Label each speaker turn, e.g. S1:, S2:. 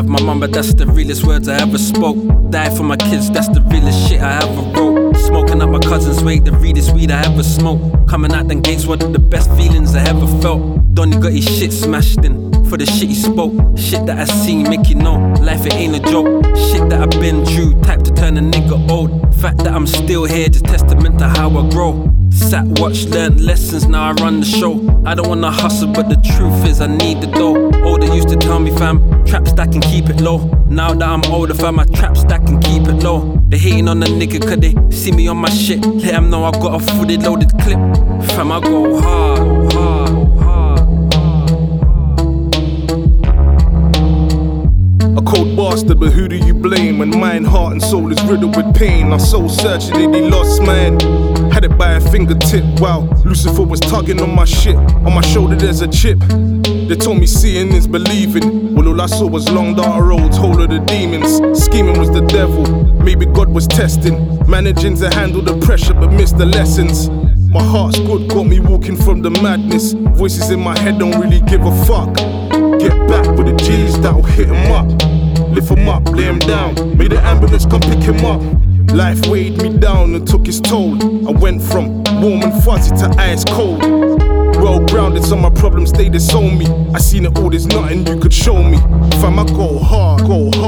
S1: remember that's the realest words I ever spoke. Die for my kids, that's the realest shit I ever wrote. Smoking up my cousin's weight, the realest weed I ever smoked. Coming out them gates, one of the best feelings I ever felt. Donny got his shit smashed in for the shit he spoke. Shit that I seen make you know life it ain't a joke. Shit that I've been through, type to turn a nigga old. Fact that I'm still here, just testament to how I grow. Sat, watched, learned lessons, now I run the show. I don't wanna hustle, but the truth is I need the dough. Older used to tell me, fam, trap stack and keep it low. Now that I'm older, fam, I trap stack and keep it low. They hating on the nigga, cause they see me on my shit. Let them know I got a fully loaded clip. Fam, I go hard, hard.
S2: Cold bastard, but who do you blame? When mind, heart, and soul is riddled with pain. Our soul searching, they lost mine. Had it by a fingertip. Wow, Lucifer was tugging on my shit. On my shoulder, there's a chip. They told me seeing is believing. Well, all I saw was long dark roads, whole of the demons. Scheming was the devil. Maybe God was testing. Managing to handle the pressure, but missed the lessons. My heart's good, got me walking from the madness. Voices in my head don't really give a fuck. Get back with the G's that'll hit 'em up. Lay 'em down. Made the ambulance come pick him up. Life weighed me down and took its toll. I went from warm and fuzzy to ice cold. Well grounded, so my problems they disown me. I seen it all, there's nothing you could show me. Fam, I go hard, go hard.